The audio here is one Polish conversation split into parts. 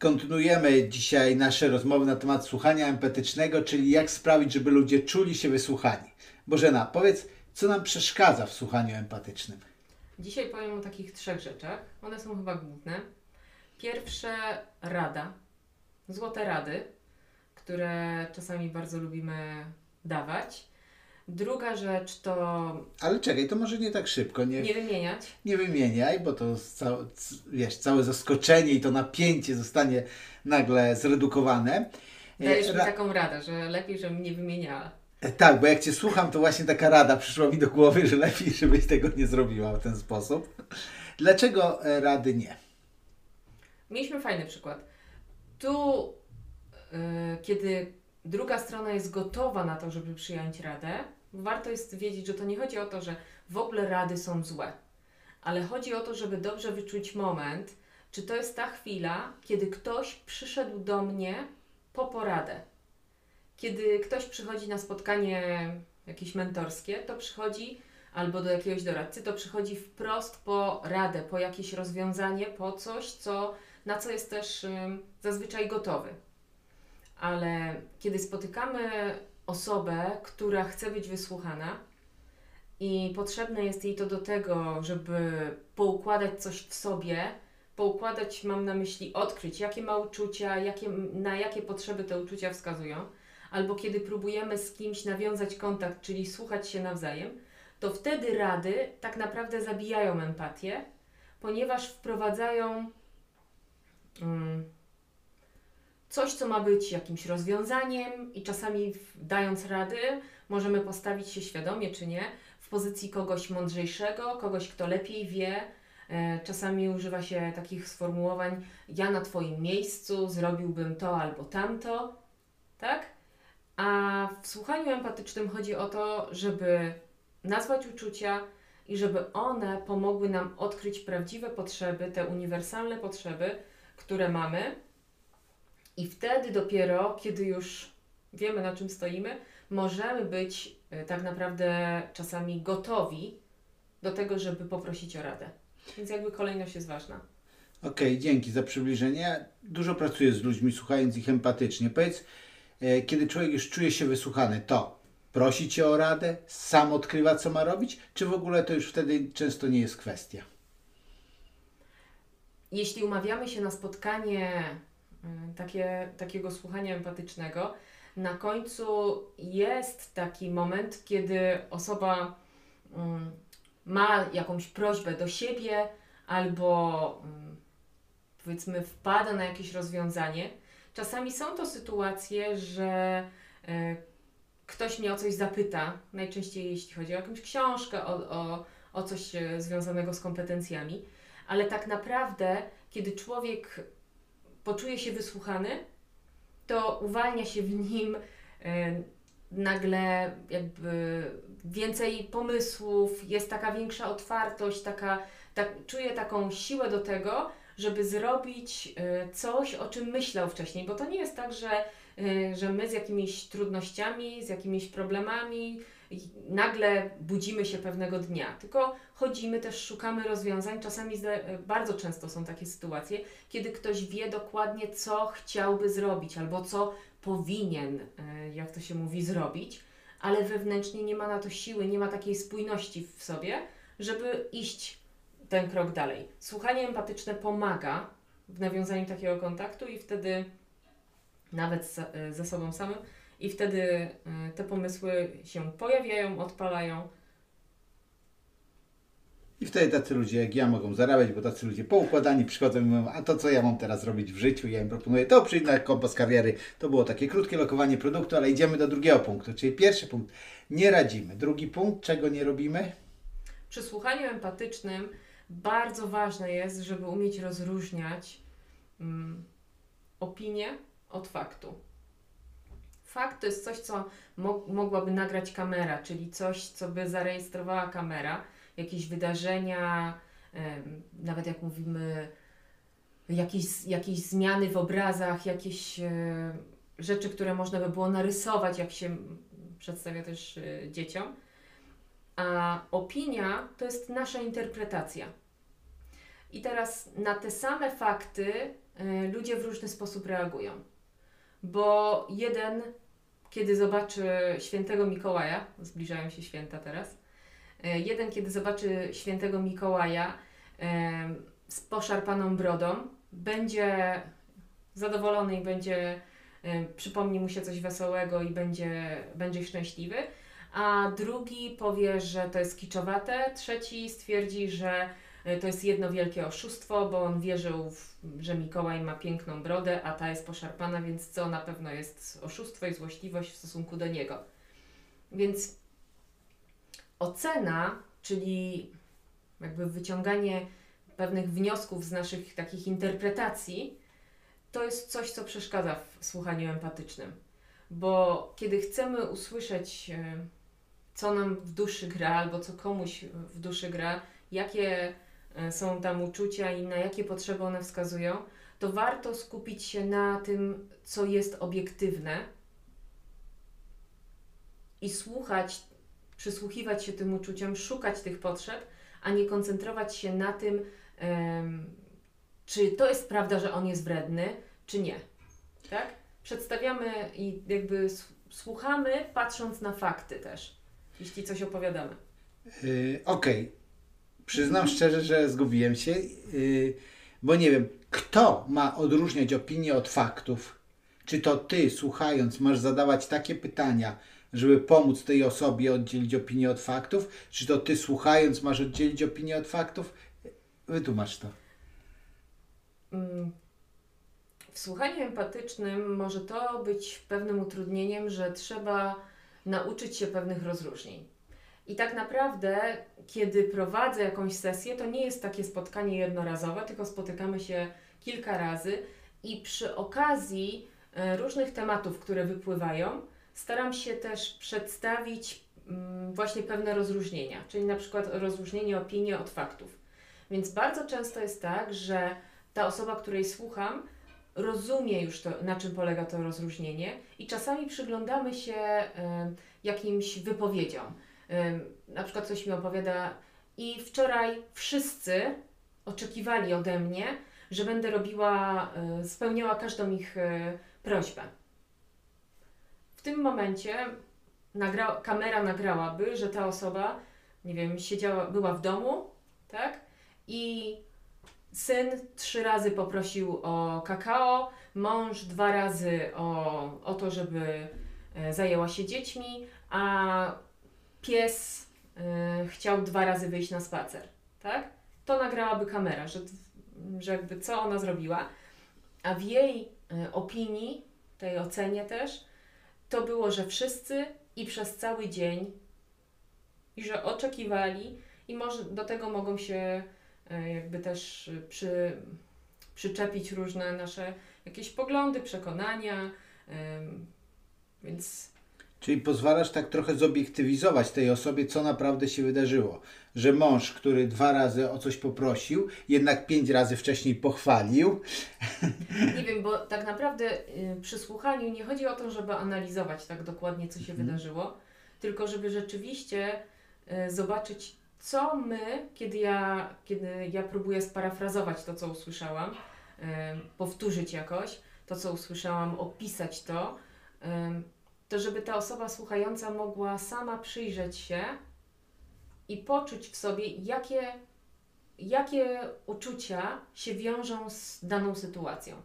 Kontynuujemy dzisiaj nasze rozmowy na temat słuchania empatycznego, czyli jak sprawić, żeby ludzie czuli się wysłuchani. Bożena, powiedz, co nam przeszkadza w słuchaniu empatycznym? Dzisiaj powiem o takich trzech rzeczach. One są chyba główne. Pierwsze rada. Złote rady, które czasami bardzo lubimy dawać. Druga rzecz to Ale czekaj, to może nie tak szybko, nie, nie wymieniać. nie wymieniaj, bo to ca- wiesz, całe zaskoczenie i to napięcie zostanie nagle zredukowane. E, Dajesz mi ra- taką radę, że lepiej, żebym nie wymieniała. E, Tak, bo jak Cię słucham, to właśnie taka rada przyszła mi do głowy, że lepiej, żebyś tego nie zrobiła w ten sposób. Dlaczego e, rady nie? Mieliśmy fajny przykład. Tu, yy, kiedy druga strona jest gotowa na to, żeby przyjąć radę, warto jest wiedzieć, że to nie chodzi o to, że w ogóle rady są złe, ale chodzi o to, żeby dobrze wyczuć moment, czy to jest ta chwila, kiedy ktoś przyszedł do mnie po poradę. Kiedy ktoś przychodzi na spotkanie jakieś mentorskie, to przychodzi albo do jakiegoś doradcy, to przychodzi wprost po radę, po jakieś rozwiązanie, po coś, co, na co jest też zazwyczaj gotowy. Ale kiedy spotykamy osobę, która chce być wysłuchana i potrzebne jest jej to do tego, żeby poukładać coś w sobie, poukładać, mam na myśli, odkryć, jakie ma uczucia, jakie, na jakie potrzeby te uczucia wskazują, albo kiedy próbujemy z kimś nawiązać kontakt, czyli słuchać się nawzajem, to wtedy rady tak naprawdę zabijają empatię, ponieważ wprowadzają mm, coś, co ma być jakimś rozwiązaniem, i czasami dając rady, możemy postawić się świadomie czy nie w pozycji kogoś mądrzejszego, kogoś, kto lepiej wie. E, Czasami używa się takich sformułowań: Ja na Twoim miejscu zrobiłbym to albo tamto, tak? A w słuchaniu empatycznym chodzi o to, żeby nazwać uczucia i żeby one pomogły nam odkryć prawdziwe potrzeby, te uniwersalne potrzeby, które mamy. I wtedy dopiero, kiedy już wiemy na czym stoimy, możemy być y, tak naprawdę czasami gotowi do tego, żeby poprosić o radę. Więc jakby kolejność jest ważna. Okej, dzięki za przybliżenie. Dużo pracuję z ludźmi, słuchając ich empatycznie. Powiedz, e, kiedy człowiek już czuje się wysłuchany, to prosi Cię o radę, sam odkrywa, co ma robić, czy w ogóle to już wtedy często nie jest kwestia? Jeśli umawiamy się na spotkanie takie, takiego słuchania empatycznego, na końcu jest taki moment, kiedy osoba mm, ma jakąś prośbę do siebie albo mm, powiedzmy wpada na jakieś rozwiązanie. Czasami są to sytuacje, że e, ktoś mnie o coś zapyta, najczęściej jeśli chodzi o jakąś książkę, o, o, o coś e, związanego z kompetencjami, ale tak naprawdę, kiedy człowiek poczuje się wysłuchany, to uwalnia się w nim e, nagle jakby więcej pomysłów, jest taka większa otwartość, taka, tak, czuje taką siłę do tego, żeby zrobić e, coś, o czym myślał wcześniej, bo to nie jest tak, że, e, że my z jakimiś trudnościami, z jakimiś problemami nagle budzimy się pewnego dnia, tylko chodzimy też, szukamy rozwiązań. Czasami zda- bardzo często są takie sytuacje, kiedy ktoś wie dokładnie, co chciałby zrobić albo co powinien, e, jak to się mówi, zrobić, ale wewnętrznie nie ma na to siły, nie ma takiej spójności w sobie, żeby iść ten krok dalej. Słuchanie empatyczne pomaga w nawiązaniu takiego kontaktu i wtedy nawet e, ze sobą samym i wtedy e, te pomysły się pojawiają, odpalają. I wtedy tacy ludzie jak ja mogą zarabiać, bo tacy ludzie poukładani przychodzą i mówią, a to co ja mam teraz robić w życiu? Ja im proponuję, to przyjdź na kompas kariery. To było takie krótkie lokowanie produktu, ale idziemy do drugiego punktu. Czyli pierwszy punkt, nie radzimy. Drugi punkt, czego nie robimy? Przy słuchaniu empatycznym bardzo ważne jest, żeby umieć rozróżniać mm, opinię od faktu. Fakt to jest coś, co mo- mogłaby nagrać kamera, czyli coś, co by zarejestrowała kamera, jakieś wydarzenia, nawet jak mówimy, jakieś, jakieś zmiany w obrazach, jakieś e, rzeczy, które można by było narysować, jak się przedstawia też e, dzieciom. A opinia to jest nasza interpretacja. I teraz na te same fakty e, ludzie w różny sposób reagują. Bo jeden, kiedy zobaczy świętego Mikołaja, zbliżają się święta teraz, e, jeden, kiedy zobaczy świętego Mikołaja e, z poszarpaną brodą, będzie zadowolony i będzie, e, przypomni mu się coś wesołego i będzie, będzie szczęśliwy, a drugi powie, że to jest kiczowate, trzeci stwierdzi, że to jest jedno wielkie oszustwo, bo on wierzył, w, że Mikołaj ma piękną brodę, a ta jest poszarpana, więc co na pewno jest oszustwo i złośliwość w stosunku do niego. Więc ocena, czyli jakby wyciąganie pewnych wniosków z naszych takich interpretacji, to jest coś, co przeszkadza w słuchaniu empatycznym. Bo kiedy chcemy usłyszeć, e, co nam w duszy gra, albo co komuś w duszy gra, jakie są tam uczucia i na jakie potrzeby one wskazują, to warto skupić się na tym, co jest obiektywne i słuchać, przysłuchiwać się tym uczuciom, szukać tych potrzeb, a nie koncentrować się na tym, czy to jest prawda, że on jest wredny, czy nie. Tak? Przedstawiamy i jakby słuchamy, patrząc na fakty też, jeśli coś opowiadamy. Yy, Okej. Przyznam szczerze, że zgubiłem się, yy, bo nie wiem, kto ma odróżniać opinię od faktów. Czy to ty, słuchając, masz zadawać takie pytania, żeby pomóc tej osobie oddzielić opinię od faktów? Czy to ty, słuchając, masz oddzielić opinię od faktów? Wytłumacz to. Mm, W słuchaniu empatycznym może to być pewnym utrudnieniem, że trzeba nauczyć się pewnych rozróżnień. I tak naprawdę, kiedy prowadzę jakąś sesję, to nie jest takie spotkanie jednorazowe, tylko spotykamy się kilka razy i przy okazji e, różnych tematów, które wypływają, staram się też przedstawić mm, właśnie pewne rozróżnienia, czyli na przykład rozróżnienie opinii od faktów. Więc bardzo często jest tak, że ta osoba, której słucham, rozumie już to, na czym polega to rozróżnienie i czasami przyglądamy się em, jakimś wypowiedziom. Na przykład ktoś mi opowiada i wczoraj wszyscy oczekiwali ode mnie, że będę robiła, e, spełniała każdą ich e, prośbę. W tym momencie nagra- kamera nagrałaby, że ta osoba, nie wiem, siedziała, była w domu, tak? I Syn trzy razy poprosił o kakao, mąż dwa razy o, o to, żeby e, zajęła się dziećmi, a pies e, chciał dwa razy wyjść na spacer, tak? To nagrałaby kamera, że, że jakby co ona zrobiła. A w jej e, opinii, tej ocenie też, to było, że wszyscy i przez cały dzień i że oczekiwali i może do tego mogą się e, jakby też przy, przyczepić różne nasze jakieś poglądy, przekonania, więc Czyli pozwalasz tak trochę zobiektywizować tej osobie, co naprawdę się wydarzyło. Że mąż, który dwa razy o coś poprosił, jednak pięć razy wcześniej pochwalił. nie wiem, bo tak naprawdę y, przy słuchaniu nie chodzi o to, żeby analizować tak dokładnie, co się Mhm. wydarzyło, tylko żeby rzeczywiście y, zobaczyć, co my, kiedy ja, kiedy ja próbuję sparafrazować to, co usłyszałam, y, powtórzyć jakoś to, co usłyszałam, opisać to, to żeby ta osoba słuchająca mogła sama przyjrzeć się i poczuć w sobie, jakie, jakie uczucia się wiążą z daną sytuacją.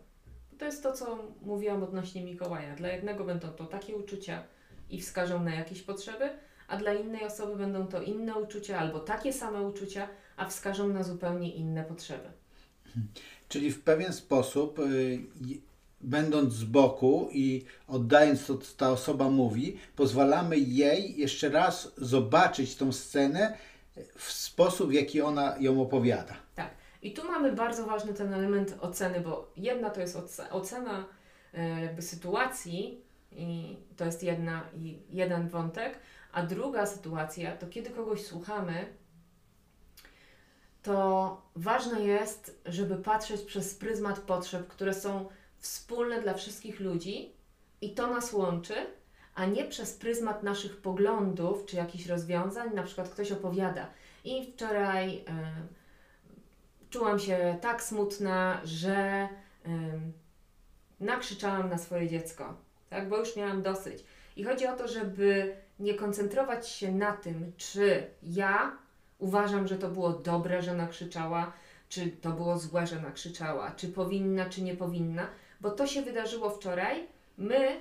To jest to, co mówiłam odnośnie Mikołaja. Dla jednego będą to takie uczucia i wskażą na jakieś potrzeby, a dla innej osoby będą to inne uczucia albo takie same uczucia, a wskażą na zupełnie inne potrzeby. Czyli w pewien sposób, y, będąc z boku i oddając to, co ta osoba mówi, pozwalamy jej jeszcze raz zobaczyć tą scenę w sposób, w jaki ona ją opowiada. Tak. I tu mamy bardzo ważny ten element oceny, bo jedna to jest oce- ocena e, jakby sytuacji i to jest jedna, jeden wątek, a druga sytuacja to kiedy kogoś słuchamy, to ważne jest, żeby patrzeć przez pryzmat potrzeb, które są wspólne dla wszystkich ludzi i to nas łączy, a nie przez pryzmat naszych poglądów czy jakichś rozwiązań. Na przykład ktoś opowiada i wczoraj e, czułam się tak smutna, że ym, nakrzyczałam na swoje dziecko, tak? bo już miałam dosyć. I chodzi o to, żeby nie koncentrować się na tym, czy ja uważam, że to było dobre, że nakrzyczała, czy to było złe, że nakrzyczała, czy powinna, czy nie powinna, bo to się wydarzyło wczoraj. My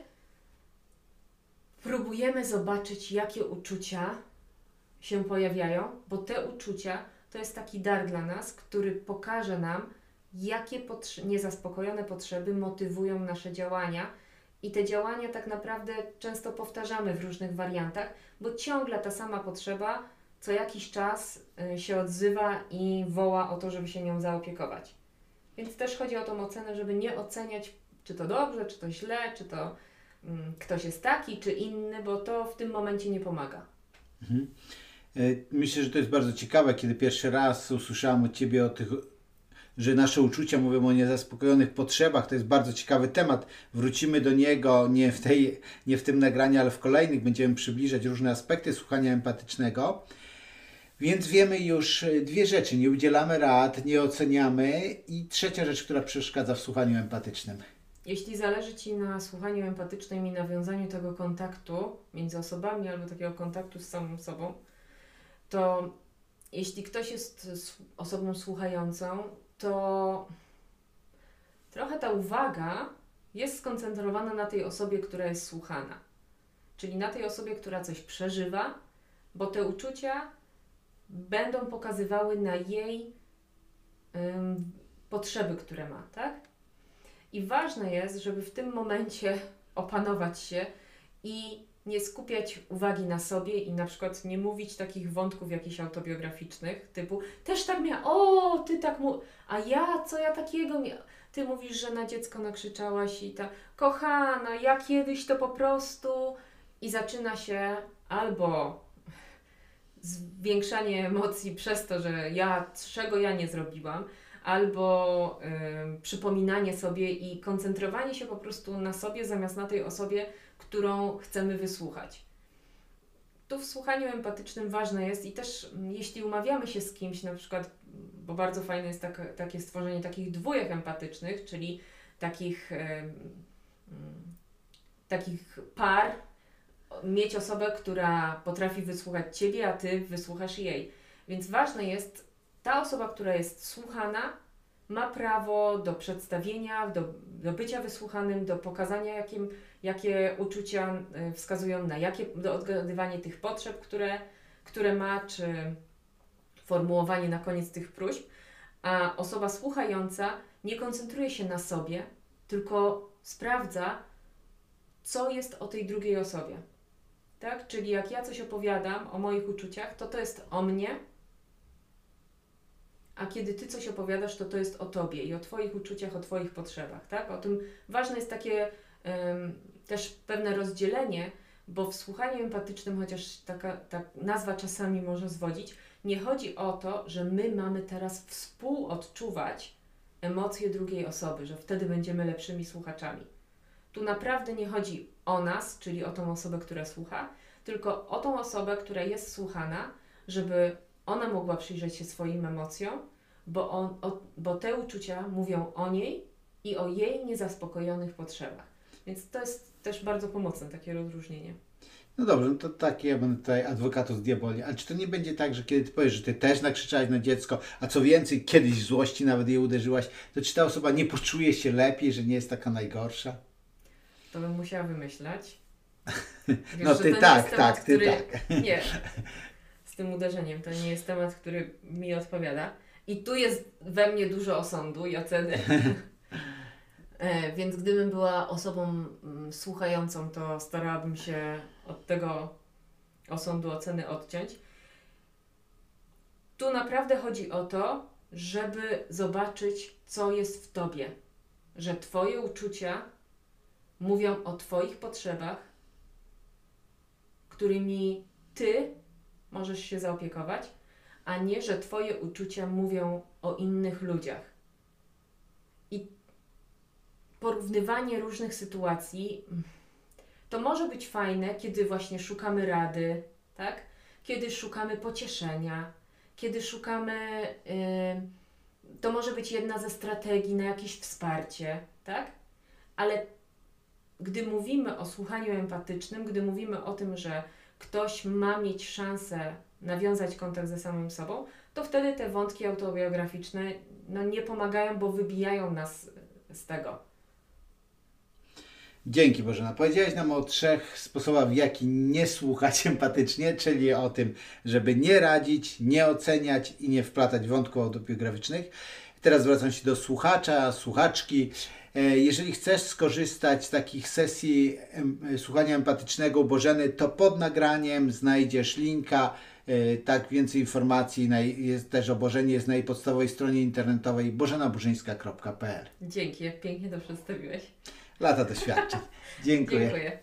próbujemy zobaczyć, jakie uczucia się pojawiają, bo te uczucia to jest taki dar dla nas, który pokaże nam, jakie potrze- niezaspokojone potrzeby motywują nasze działania. I te działania tak naprawdę często powtarzamy w różnych wariantach, bo ciągle ta sama potrzeba co jakiś czas y, się odzywa i woła o to, żeby się nią zaopiekować. Więc też chodzi o tą ocenę, żeby nie oceniać, czy to dobrze, czy to źle, czy to mm, ktoś jest taki, czy inny, bo to w tym momencie nie pomaga. E, Myślę, że to jest bardzo ciekawe, kiedy pierwszy raz usłyszałam od Ciebie o tych, że nasze uczucia mówią o niezaspokojonych potrzebach. To jest bardzo ciekawy temat. Wrócimy do niego nie w, tej, nie w tym nagraniu, ale w kolejnych. Będziemy przybliżać różne aspekty słuchania empatycznego. Więc wiemy już e, dwie rzeczy. Nie udzielamy rad, nie oceniamy i trzecia rzecz, która przeszkadza w słuchaniu empatycznym. Jeśli zależy Ci na słuchaniu empatycznym i nawiązaniu tego kontaktu między osobami albo takiego kontaktu z samym sobą, to jeśli ktoś jest osobą słuchającą, to trochę ta uwaga jest skoncentrowana na tej osobie, która jest słuchana. Czyli na tej osobie, która coś przeżywa, bo te uczucia będą pokazywały na jej potrzeby, które ma, tak? I ważne jest, żeby w tym momencie opanować się i nie skupiać uwagi na sobie i na przykład nie mówić takich wątków jakichś autobiograficznych, typu też tak miała, o, ty tak mu, a ja, co ja takiego mia... Ty mówisz, że na dziecko nakrzyczałaś i ta, kochana, ja kiedyś to po prostu i zaczyna się albo zwiększanie emocji przez to, że ja, czego ja nie zrobiłam, albo y, przypominanie sobie i koncentrowanie się po prostu na sobie zamiast na tej osobie, którą chcemy wysłuchać. Tu w słuchaniu empatycznym ważne jest i też mm, jeśli umawiamy się z kimś, na przykład, bo bardzo fajne jest tak, takie stworzenie takich dwójek empatycznych, czyli takich, mm, takich par, mieć osobę, która potrafi wysłuchać Ciebie, a Ty wysłuchasz jej. Więc ważne jest, ta osoba, która jest słuchana, ma prawo do przedstawienia, do, do bycia wysłuchanym, do pokazania, jakim, jakie uczucia y, wskazują na jakie, do odgadywanie tych potrzeb, które, które ma, czy formułowanie na koniec tych próśb. A osoba słuchająca nie koncentruje się na sobie, tylko sprawdza, co jest o tej drugiej osobie. Tak? Czyli jak ja coś opowiadam o moich uczuciach, to to jest o mnie, a kiedy ty coś opowiadasz, to to jest o tobie i o twoich uczuciach, o twoich potrzebach, tak? O tym ważne jest takie em, też pewne rozdzielenie, bo w słuchaniu empatycznym, chociaż taka, ta nazwa czasami może zwodzić, nie chodzi o to, że my mamy teraz współodczuwać emocje drugiej osoby, że wtedy będziemy lepszymi słuchaczami. Tu naprawdę nie chodzi o nas, czyli o tą osobę, która słucha, tylko o tą osobę, która jest słuchana, żeby ona mogła przyjrzeć się swoim emocjom, bo, on, o, bo te uczucia mówią o niej i o jej niezaspokojonych potrzebach. Więc to jest też bardzo pomocne takie rozróżnienie. No dobrze, no to tak, ja będę tutaj adwokatus diaboli. Ale czy to nie będzie tak, że kiedy ty powiesz, że ty też nakrzyczałeś na dziecko, a co więcej, kiedyś złości nawet je uderzyłaś, to czy ta osoba nie poczuje się lepiej, że nie jest taka najgorsza? To bym musiała wymyślać. No że ty tak, temat, tak, ty który... tak. Nie. Z tym uderzeniem to nie jest temat, który mi odpowiada. I tu jest we mnie dużo osądu i oceny. E, Więc gdybym była osobą mm, słuchającą, to starałabym się od tego osądu, oceny odciąć. Tu naprawdę chodzi o to, żeby zobaczyć, co jest w tobie. Że Twoje uczucia mówią o Twoich potrzebach, którymi Ty możesz się zaopiekować, a nie, że Twoje uczucia mówią o innych ludziach. I porównywanie różnych sytuacji to może być fajne, kiedy właśnie szukamy rady, tak? Kiedy szukamy pocieszenia, kiedy szukamy to może być jedna ze strategii na jakieś wsparcie, tak? Ale gdy mówimy o słuchaniu empatycznym, gdy mówimy o tym, że ktoś ma mieć szansę nawiązać kontakt ze samym sobą, to wtedy te wątki autobiograficzne no, nie pomagają, bo wybijają nas z tego. Dzięki Bożena. Powiedziałeś nam o trzech sposobach, w jaki nie słuchać empatycznie, czyli o tym, żeby nie radzić, nie oceniać i nie wplatać wątków autobiograficznych. Teraz zwracam się do słuchacza, słuchaczki. E, Jeżeli chcesz skorzystać z takich sesji słuchania empatycznego Bożeny, to pod nagraniem znajdziesz linka. E, Tak, więcej informacji jest też o Bożenie jest na jej podstawowej stronie internetowej bożenaburzyńska.pl. Dzięki, jak pięknie to przedstawiłeś. Lata doświadczeń. Dziękuję. Dziękuję.